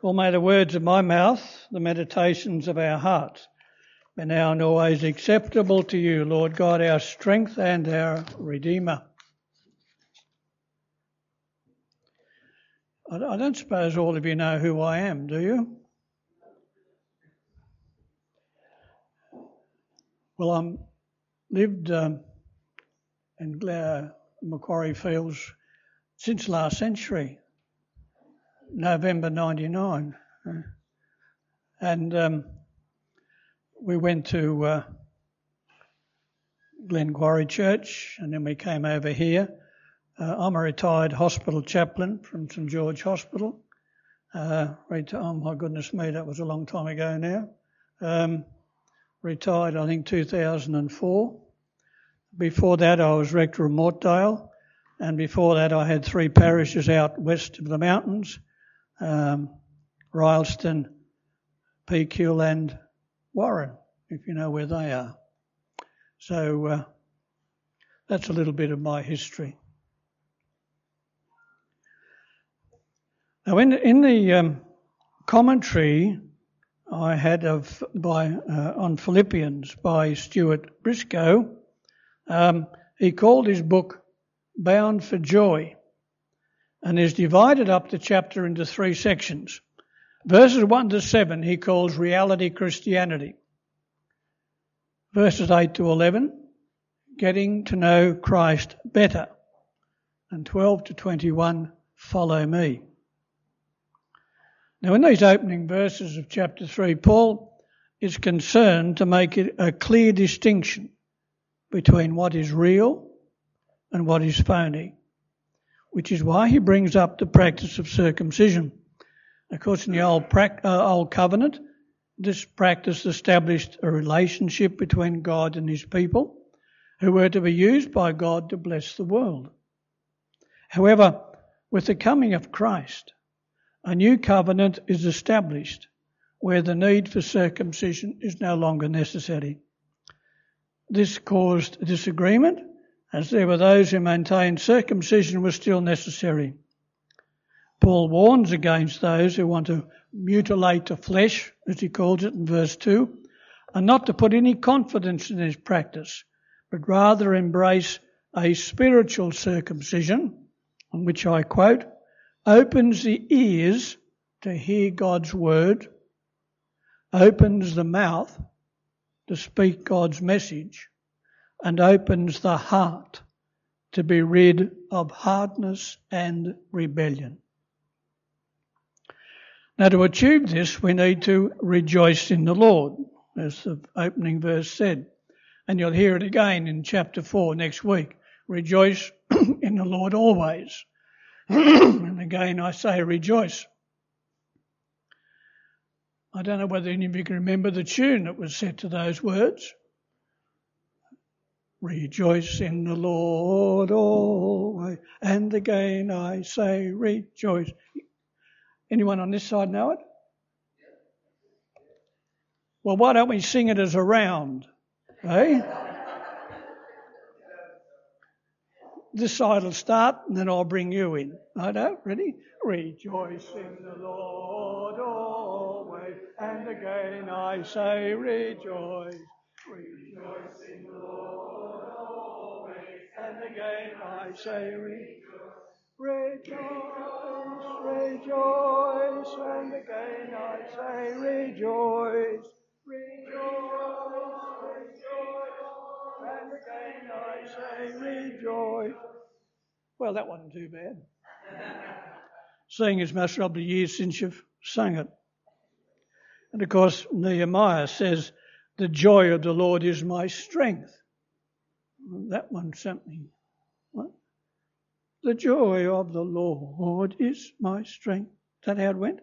For may the words of my mouth, the meditations of our hearts, be now and always acceptable to you, Lord God, our strength and our Redeemer. I don't suppose all of you know who I am, do you? Well, I'm lived um, in Macquarie Fields since last century, November 99. Uh, and um, we went to uh, Glenquarie Church and then we came over here. Uh, I'm a retired hospital chaplain from St George Hospital. Uh, oh my goodness me, that was a long time ago now. Um, retired, I think, 2004. Before that, I was rector of Mortdale, and before that, I had three parishes out west of the mountains um, Rylstone, Peak Hill, and Warren, if you know where they are. So uh, that's a little bit of my history. Now, in, in the um, commentary I had of by uh, on Philippians by Stuart Briscoe, um, he called his book "Bound for Joy," and is divided up the chapter into three sections. Verses one to seven he calls reality Christianity. Verses eight to eleven, getting to know Christ better, and twelve to twenty-one, follow me. Now, in these opening verses of chapter 3, Paul is concerned to make a clear distinction between what is real and what is phony, which is why he brings up the practice of circumcision. Of course, in the Old, uh, Old Covenant, this practice established a relationship between God and his people who were to be used by God to bless the world. However, with the coming of Christ, a new covenant is established where the need for circumcision is no longer necessary. This caused disagreement as there were those who maintained circumcision was still necessary. Paul warns against those who want to mutilate the flesh, as he calls it in verse 2, and not to put any confidence in this practice, but rather embrace a spiritual circumcision, on which I quote, opens the ears to hear God's word, opens the mouth to speak God's message, and opens the heart to be rid of hardness and rebellion. Now, to achieve this, we need to rejoice in the Lord, as the opening verse said. And you'll hear it again in chapter 4 next week. Rejoice in the Lord always. and again, I say rejoice. I don't know whether any of you can remember the tune that was set to those words. Rejoice in the Lord always. And again I say rejoice. Anyone on this side know it? Well, why don't we sing it as a round? Eh? this side will start and then I'll bring you in. I know, ready? Rejoice in the Lord always, and again I say rejoice. Rejoice in the Lord and again I say rejoice. Rejoice, rejoice, and again I say rejoice. Rejoice, rejoice, and again I say rejoice. Well, that wasn't too bad. Seeing as much of the years since you've sung it. And of course, Nehemiah says, The joy of the Lord is my strength. That one something. What? The joy of the Lord is my strength. Is that how it went?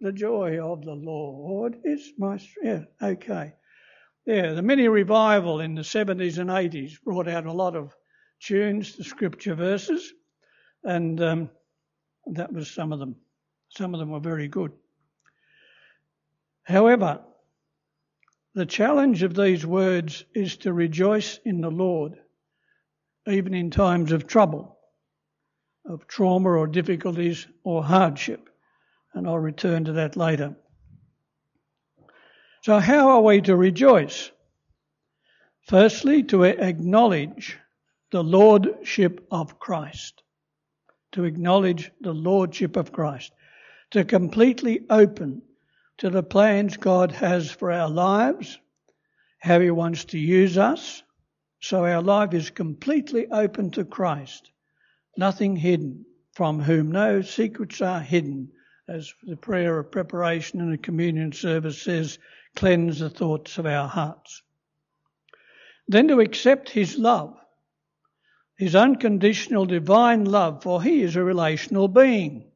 The joy of the Lord is my strength. Yeah, okay. Yeah, the mini revival in the 70s and 80s brought out a lot of tunes, the scripture verses, and um, that was some of them. Some of them were very good. However, the challenge of these words is to rejoice in the Lord, even in times of trouble, of trauma or difficulties or hardship. and I'll return to that later. So, how are we to rejoice? Firstly, to acknowledge the Lordship of Christ. To acknowledge the Lordship of Christ. To completely open to the plans God has for our lives, how He wants to use us. So our life is completely open to Christ, nothing hidden, from whom no secrets are hidden, as the prayer of preparation in the communion service says, cleanse the thoughts of our hearts. Then to accept His love, His unconditional divine love, for He is a relational being.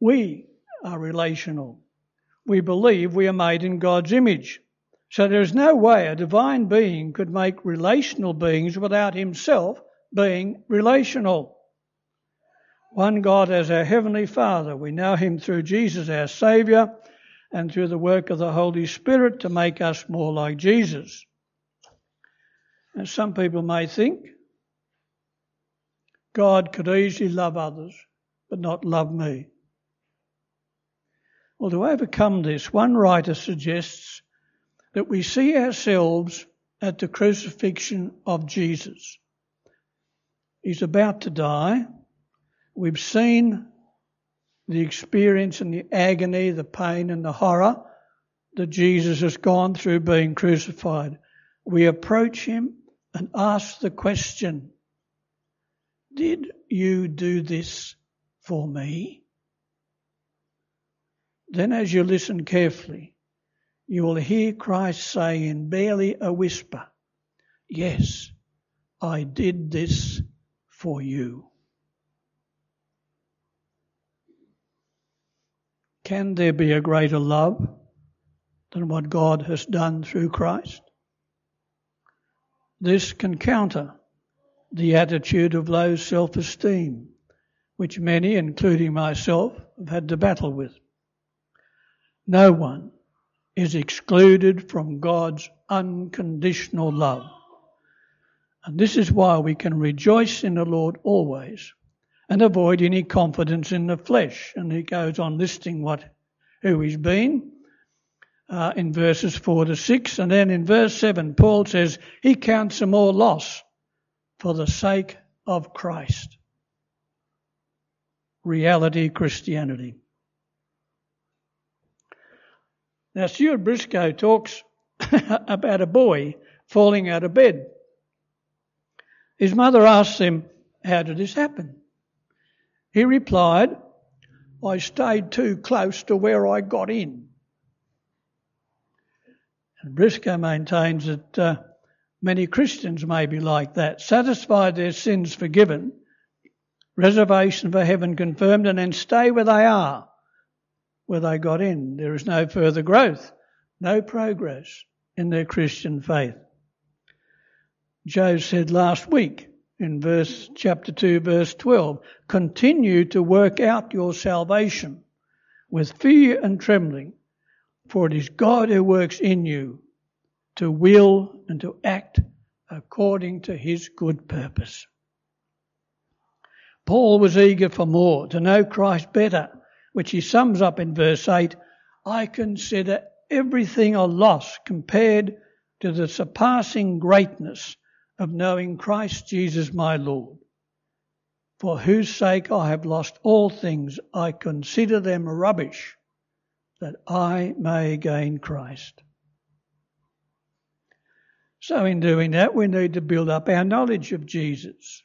We are relational. We believe we are made in God's image. So there is no way a divine being could make relational beings without himself being relational. One God as our Heavenly Father. We know Him through Jesus our Saviour and through the work of the Holy Spirit to make us more like Jesus. And some people may think God could easily love others, but not love me. Well, to overcome this, one writer suggests that we see ourselves at the crucifixion of Jesus. He's about to die. We've seen the experience and the agony, the pain and the horror that Jesus has gone through being crucified. We approach him and ask the question, Did you do this for me? Then, as you listen carefully, you will hear Christ say in barely a whisper, Yes, I did this for you. Can there be a greater love than what God has done through Christ? This can counter the attitude of low self esteem, which many, including myself, have had to battle with. No one is excluded from God's unconditional love. And this is why we can rejoice in the Lord always and avoid any confidence in the flesh. And he goes on listing what who he's been uh, in verses 4 to 6. And then in verse 7, Paul says he counts them all loss for the sake of Christ. Reality Christianity. Now, Stuart Briscoe talks about a boy falling out of bed. His mother asks him, How did this happen? He replied, I stayed too close to where I got in. And Briscoe maintains that uh, many Christians may be like that, satisfied their sins forgiven, reservation for heaven confirmed, and then stay where they are where they got in. There is no further growth, no progress in their Christian faith. Joe said last week in verse chapter 2 verse 12, continue to work out your salvation with fear and trembling, for it is God who works in you to will and to act according to his good purpose. Paul was eager for more, to know Christ better, which he sums up in verse 8 I consider everything a loss compared to the surpassing greatness of knowing Christ Jesus my Lord, for whose sake I have lost all things. I consider them rubbish, that I may gain Christ. So, in doing that, we need to build up our knowledge of Jesus,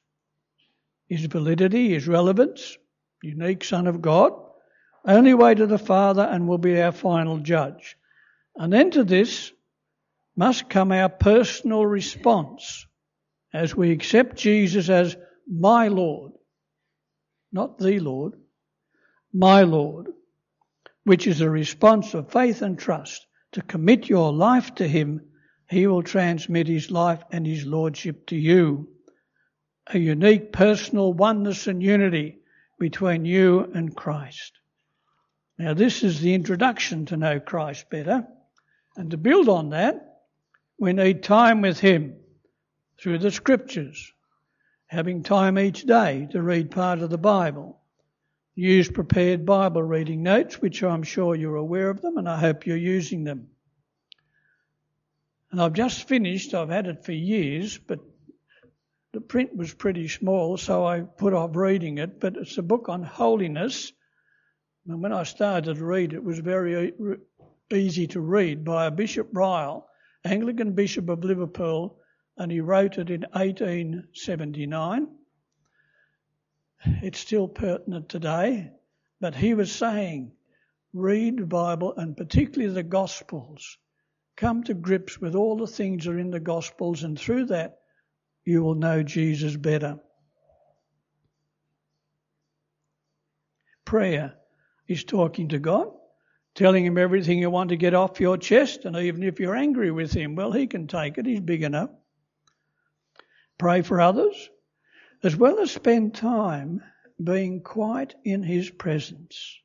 his validity, his relevance, unique Son of God, only way to the Father and will be our final judge. And then to this must come our personal response as we accept Jesus as my Lord, not the Lord, my Lord, which is a response of faith and trust. To commit your life to Him, He will transmit His life and His Lordship to you. A unique personal oneness and unity between you and Christ. Now, this is the introduction to know Christ better. And to build on that, we need time with Him through the Scriptures, having time each day to read part of the Bible, use prepared Bible reading notes, which I'm sure you're aware of them and I hope you're using them. And I've just finished, I've had it for years, but the print was pretty small, so I put off reading it. But it's a book on holiness. And when I started to read it, was very easy to read by a Bishop Ryle, Anglican Bishop of Liverpool, and he wrote it in 1879. It's still pertinent today, but he was saying, read the Bible and particularly the Gospels. Come to grips with all the things that are in the Gospels, and through that, you will know Jesus better. Prayer is talking to God, telling Him everything you want to get off your chest, and even if you're angry with Him, well, He can take it, He's big enough. Pray for others, as well as spend time being quiet in His presence.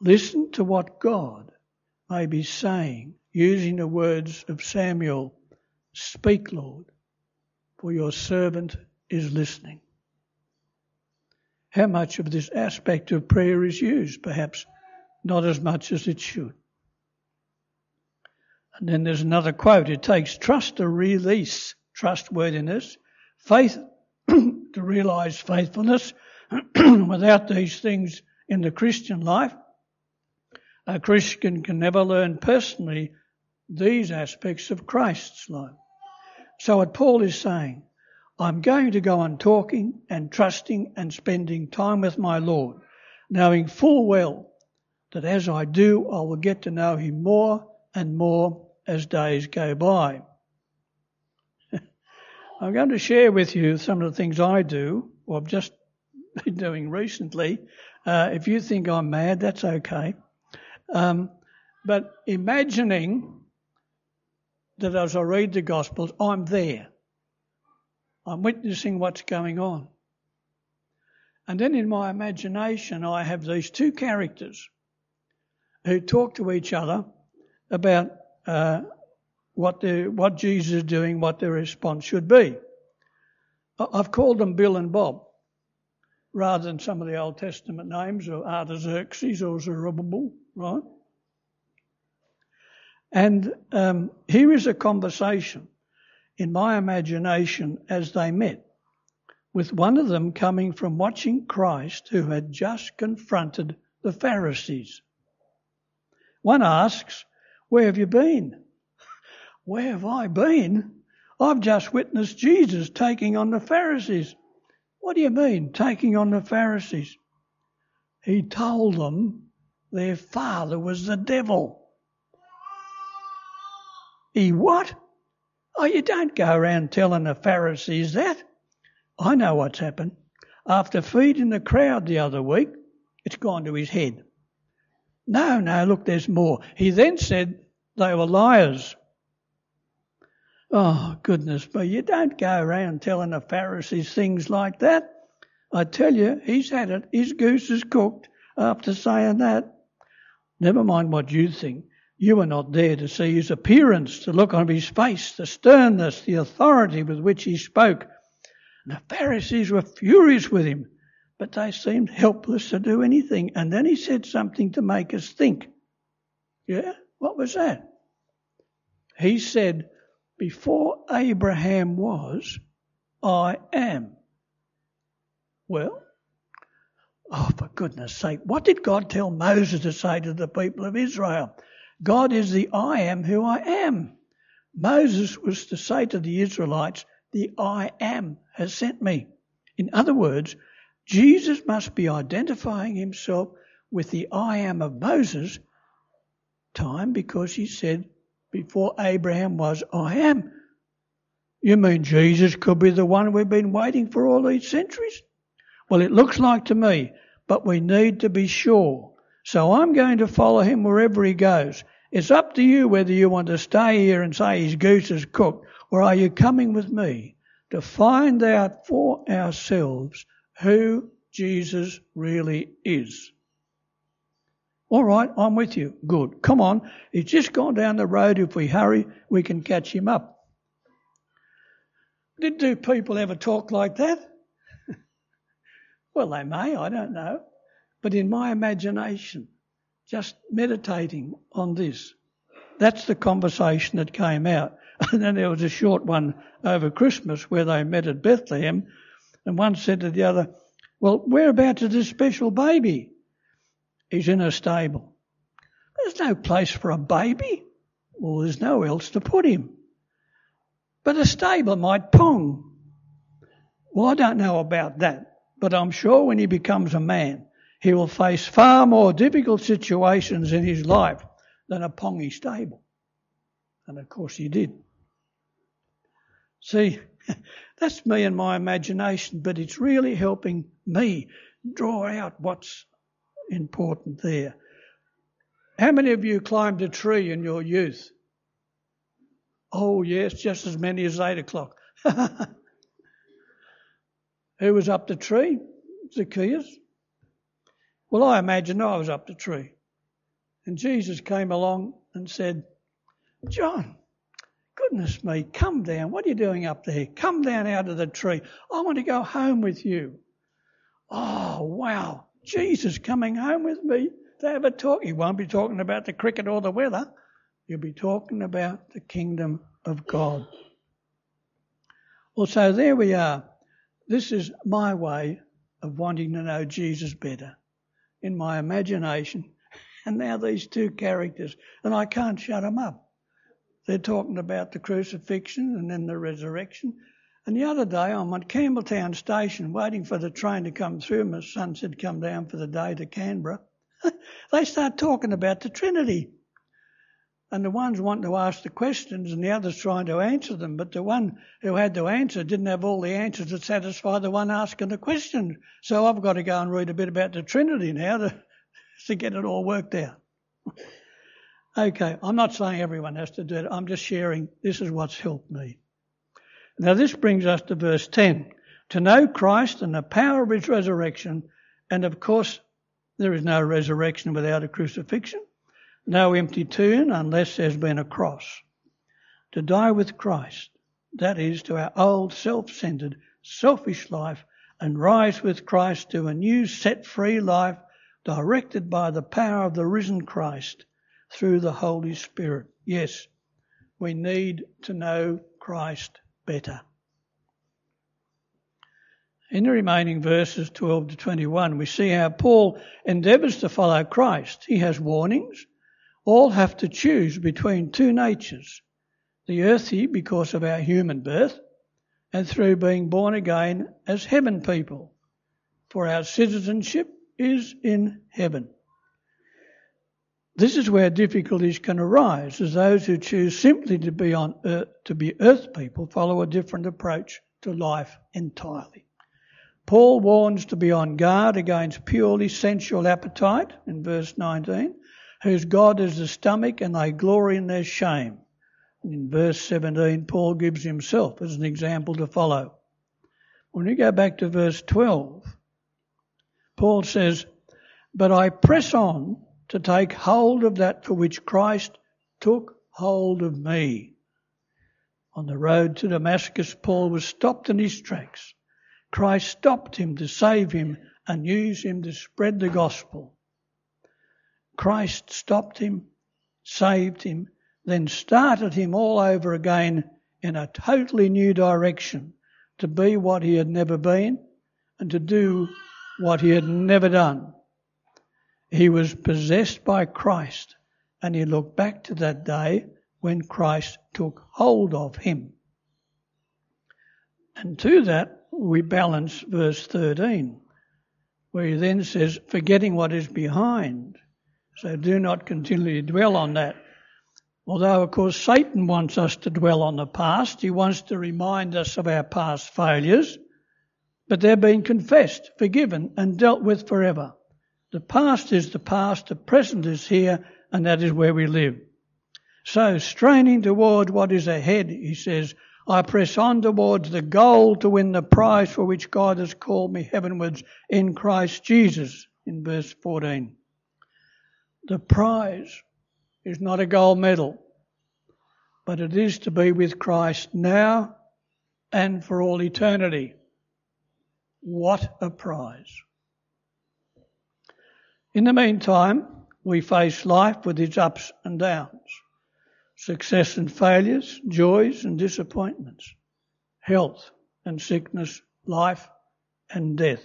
Listen to what God may be saying using the words of Samuel Speak, Lord, for your servant is listening. How much of this aspect of prayer is used? Perhaps not as much as it should. And then there's another quote it takes trust to release trustworthiness, faith to realize faithfulness. Without these things in the Christian life, a Christian can never learn personally these aspects of Christ's life. So what Paul is saying, I'm going to go on talking and trusting and spending time with my Lord, knowing full well that as I do, I will get to know him more and more as days go by. I'm going to share with you some of the things I do, or I've just been doing recently. Uh, if you think I'm mad, that's okay. Um, but imagining that as I read the Gospels, I'm there. I'm witnessing what's going on. And then in my imagination, I have these two characters who talk to each other about uh, what, what Jesus is doing, what their response should be. I've called them Bill and Bob rather than some of the Old Testament names of Artaxerxes or Zerubbabel, right? And um, here is a conversation in my imagination as they met, with one of them coming from watching Christ who had just confronted the Pharisees. One asks, Where have you been? Where have I been? I've just witnessed Jesus taking on the Pharisees. What do you mean, taking on the Pharisees? He told them their father was the devil. He what? Oh, you don't go around telling the Pharisees that. I know what's happened. After feeding the crowd the other week, it's gone to his head. No, no, look, there's more. He then said they were liars. Oh, goodness but You don't go around telling the Pharisees things like that. I tell you, he's had it. His goose is cooked after saying that. Never mind what you think. You were not there to see his appearance, to look on his face, the sternness, the authority with which he spoke. And the Pharisees were furious with him, but they seemed helpless to do anything. And then he said something to make us think. Yeah? What was that? He said, before Abraham was, I am. Well, oh, for goodness sake, what did God tell Moses to say to the people of Israel? God is the I am who I am. Moses was to say to the Israelites, the I am has sent me. In other words, Jesus must be identifying himself with the I am of Moses time because he said, before Abraham was, I am. You mean Jesus could be the one we've been waiting for all these centuries? Well, it looks like to me, but we need to be sure. So I'm going to follow him wherever he goes. It's up to you whether you want to stay here and say his goose is cooked, or are you coming with me to find out for ourselves who Jesus really is? All right, I'm with you. Good. Come on. He's just gone down the road. If we hurry, we can catch him up. Did do people ever talk like that? well, they may. I don't know. But in my imagination, just meditating on this, that's the conversation that came out. And then there was a short one over Christmas where they met at Bethlehem, and one said to the other, Well, whereabouts is this special baby? He's in a stable. There's no place for a baby. Well, there's nowhere else to put him. But a stable might pong. Well, I don't know about that, but I'm sure when he becomes a man, he will face far more difficult situations in his life than a pongy stable. And of course he did. See, that's me and my imagination, but it's really helping me draw out what's important there. How many of you climbed a tree in your youth? Oh, yes, just as many as eight o'clock. Who was up the tree? Zacchaeus. Well, I imagine I was up the tree. And Jesus came along and said, John, goodness me, come down. What are you doing up there? Come down out of the tree. I want to go home with you. Oh, wow. Jesus coming home with me to have a talk. He won't be talking about the cricket or the weather. He'll be talking about the kingdom of God. Well, so there we are. This is my way of wanting to know Jesus better in my imagination. And now these two characters, and I can't shut them up. They're talking about the crucifixion and then the resurrection. And the other day I'm at Campbelltown Station waiting for the train to come through. My son said come down for the day to Canberra. they start talking about the Trinity. And the ones wanting to ask the questions and the others trying to answer them. But the one who had to answer didn't have all the answers to satisfy the one asking the question. So I've got to go and read a bit about the Trinity now to, to get it all worked out. okay, I'm not saying everyone has to do it. I'm just sharing this is what's helped me. Now this brings us to verse 10. To know Christ and the power of his resurrection, and of course there is no resurrection without a crucifixion, no empty tomb unless there's been a cross. To die with Christ, that is, to our old self-centered, selfish life, and rise with Christ to a new set-free life directed by the power of the risen Christ through the Holy Spirit. Yes, we need to know Christ better. In the remaining verses 12 to 21, we see how Paul endeavours to follow Christ. He has warnings. All have to choose between two natures the earthy because of our human birth, and through being born again as heaven people. For our citizenship is in heaven. This is where difficulties can arise, as those who choose simply to be on earth, to be earth people follow a different approach to life entirely. Paul warns to be on guard against purely sensual appetite in verse 19, whose God is the stomach and they glory in their shame. In verse 17, Paul gives himself as an example to follow. When we go back to verse 12, Paul says, But I press on to take hold of that for which Christ took hold of me. On the road to Damascus, Paul was stopped in his tracks Christ stopped him to save him and use him to spread the gospel. Christ stopped him, saved him, then started him all over again in a totally new direction to be what he had never been and to do what he had never done. He was possessed by Christ and he looked back to that day when Christ took hold of him. And to that, we balance verse 13, where he then says, forgetting what is behind. So do not continually dwell on that. Although, of course, Satan wants us to dwell on the past, he wants to remind us of our past failures, but they're being confessed, forgiven, and dealt with forever. The past is the past, the present is here, and that is where we live. So, straining toward what is ahead, he says, I press on towards the goal to win the prize for which God has called me heavenwards in Christ Jesus, in verse 14. The prize is not a gold medal, but it is to be with Christ now and for all eternity. What a prize. In the meantime, we face life with its ups and downs, success and failures, joys and disappointments, health and sickness, life and death.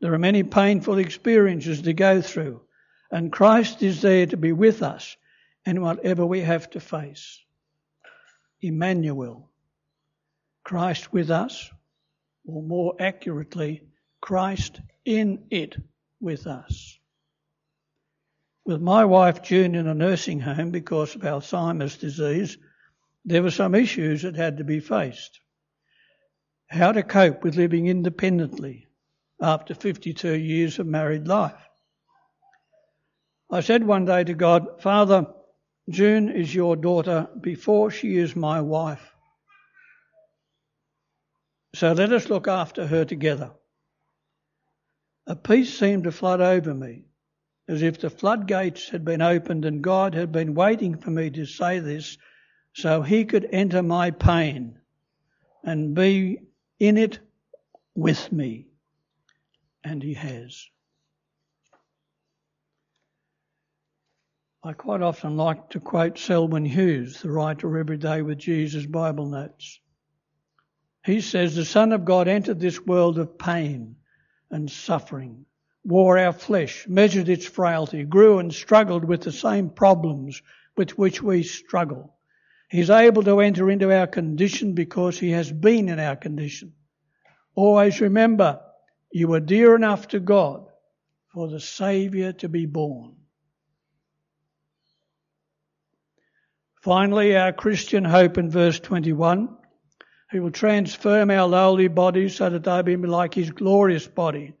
There are many painful experiences to go through, and Christ is there to be with us in whatever we have to face. Emmanuel, Christ with us, or more accurately, Christ in it with us. With my wife June in a nursing home because of Alzheimer's disease, there were some issues that had to be faced. How to cope with living independently after 52 years of married life. I said one day to God, Father, June is your daughter before she is my wife. So let us look after her together. A peace seemed to flood over me, as if the floodgates had been opened and God had been waiting for me to say this so he could enter my pain and be in it with me. And he has. I quite often like to quote Selwyn Hughes, the writer Every Day with Jesus Bible Notes. He says, The Son of God entered this world of pain and suffering, wore our flesh, measured its frailty, grew and struggled with the same problems with which we struggle. He's able to enter into our condition because he has been in our condition. Always remember, you were dear enough to God for the Saviour to be born. Finally, our Christian hope in verse 21. He will transform our lowly bodies so that they be like his glorious body,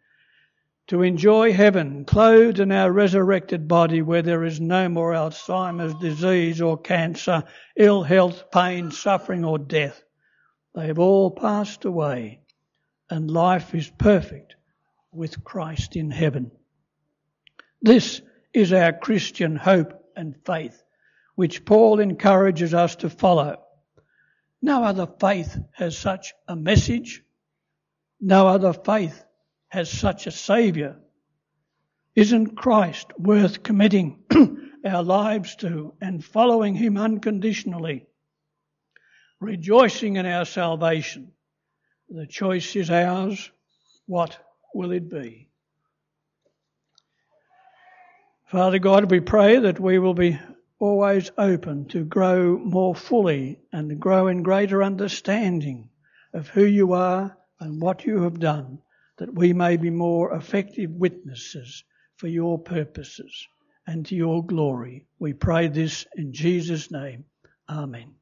to enjoy heaven, clothed in our resurrected body where there is no more Alzheimer's disease or cancer, ill health, pain, suffering or death. They have all passed away and life is perfect with Christ in heaven. This is our Christian hope and faith which Paul encourages us to follow. No other faith has such a message. No other faith has such a Saviour. Isn't Christ worth committing our lives to and following Him unconditionally? Rejoicing in our salvation. The choice is ours. What will it be? Father God, we pray that we will be always open to grow more fully and grow in greater understanding of who you are and what you have done, that we may be more effective witnesses for your purposes and to your glory. We pray this in Jesus' name. Amen.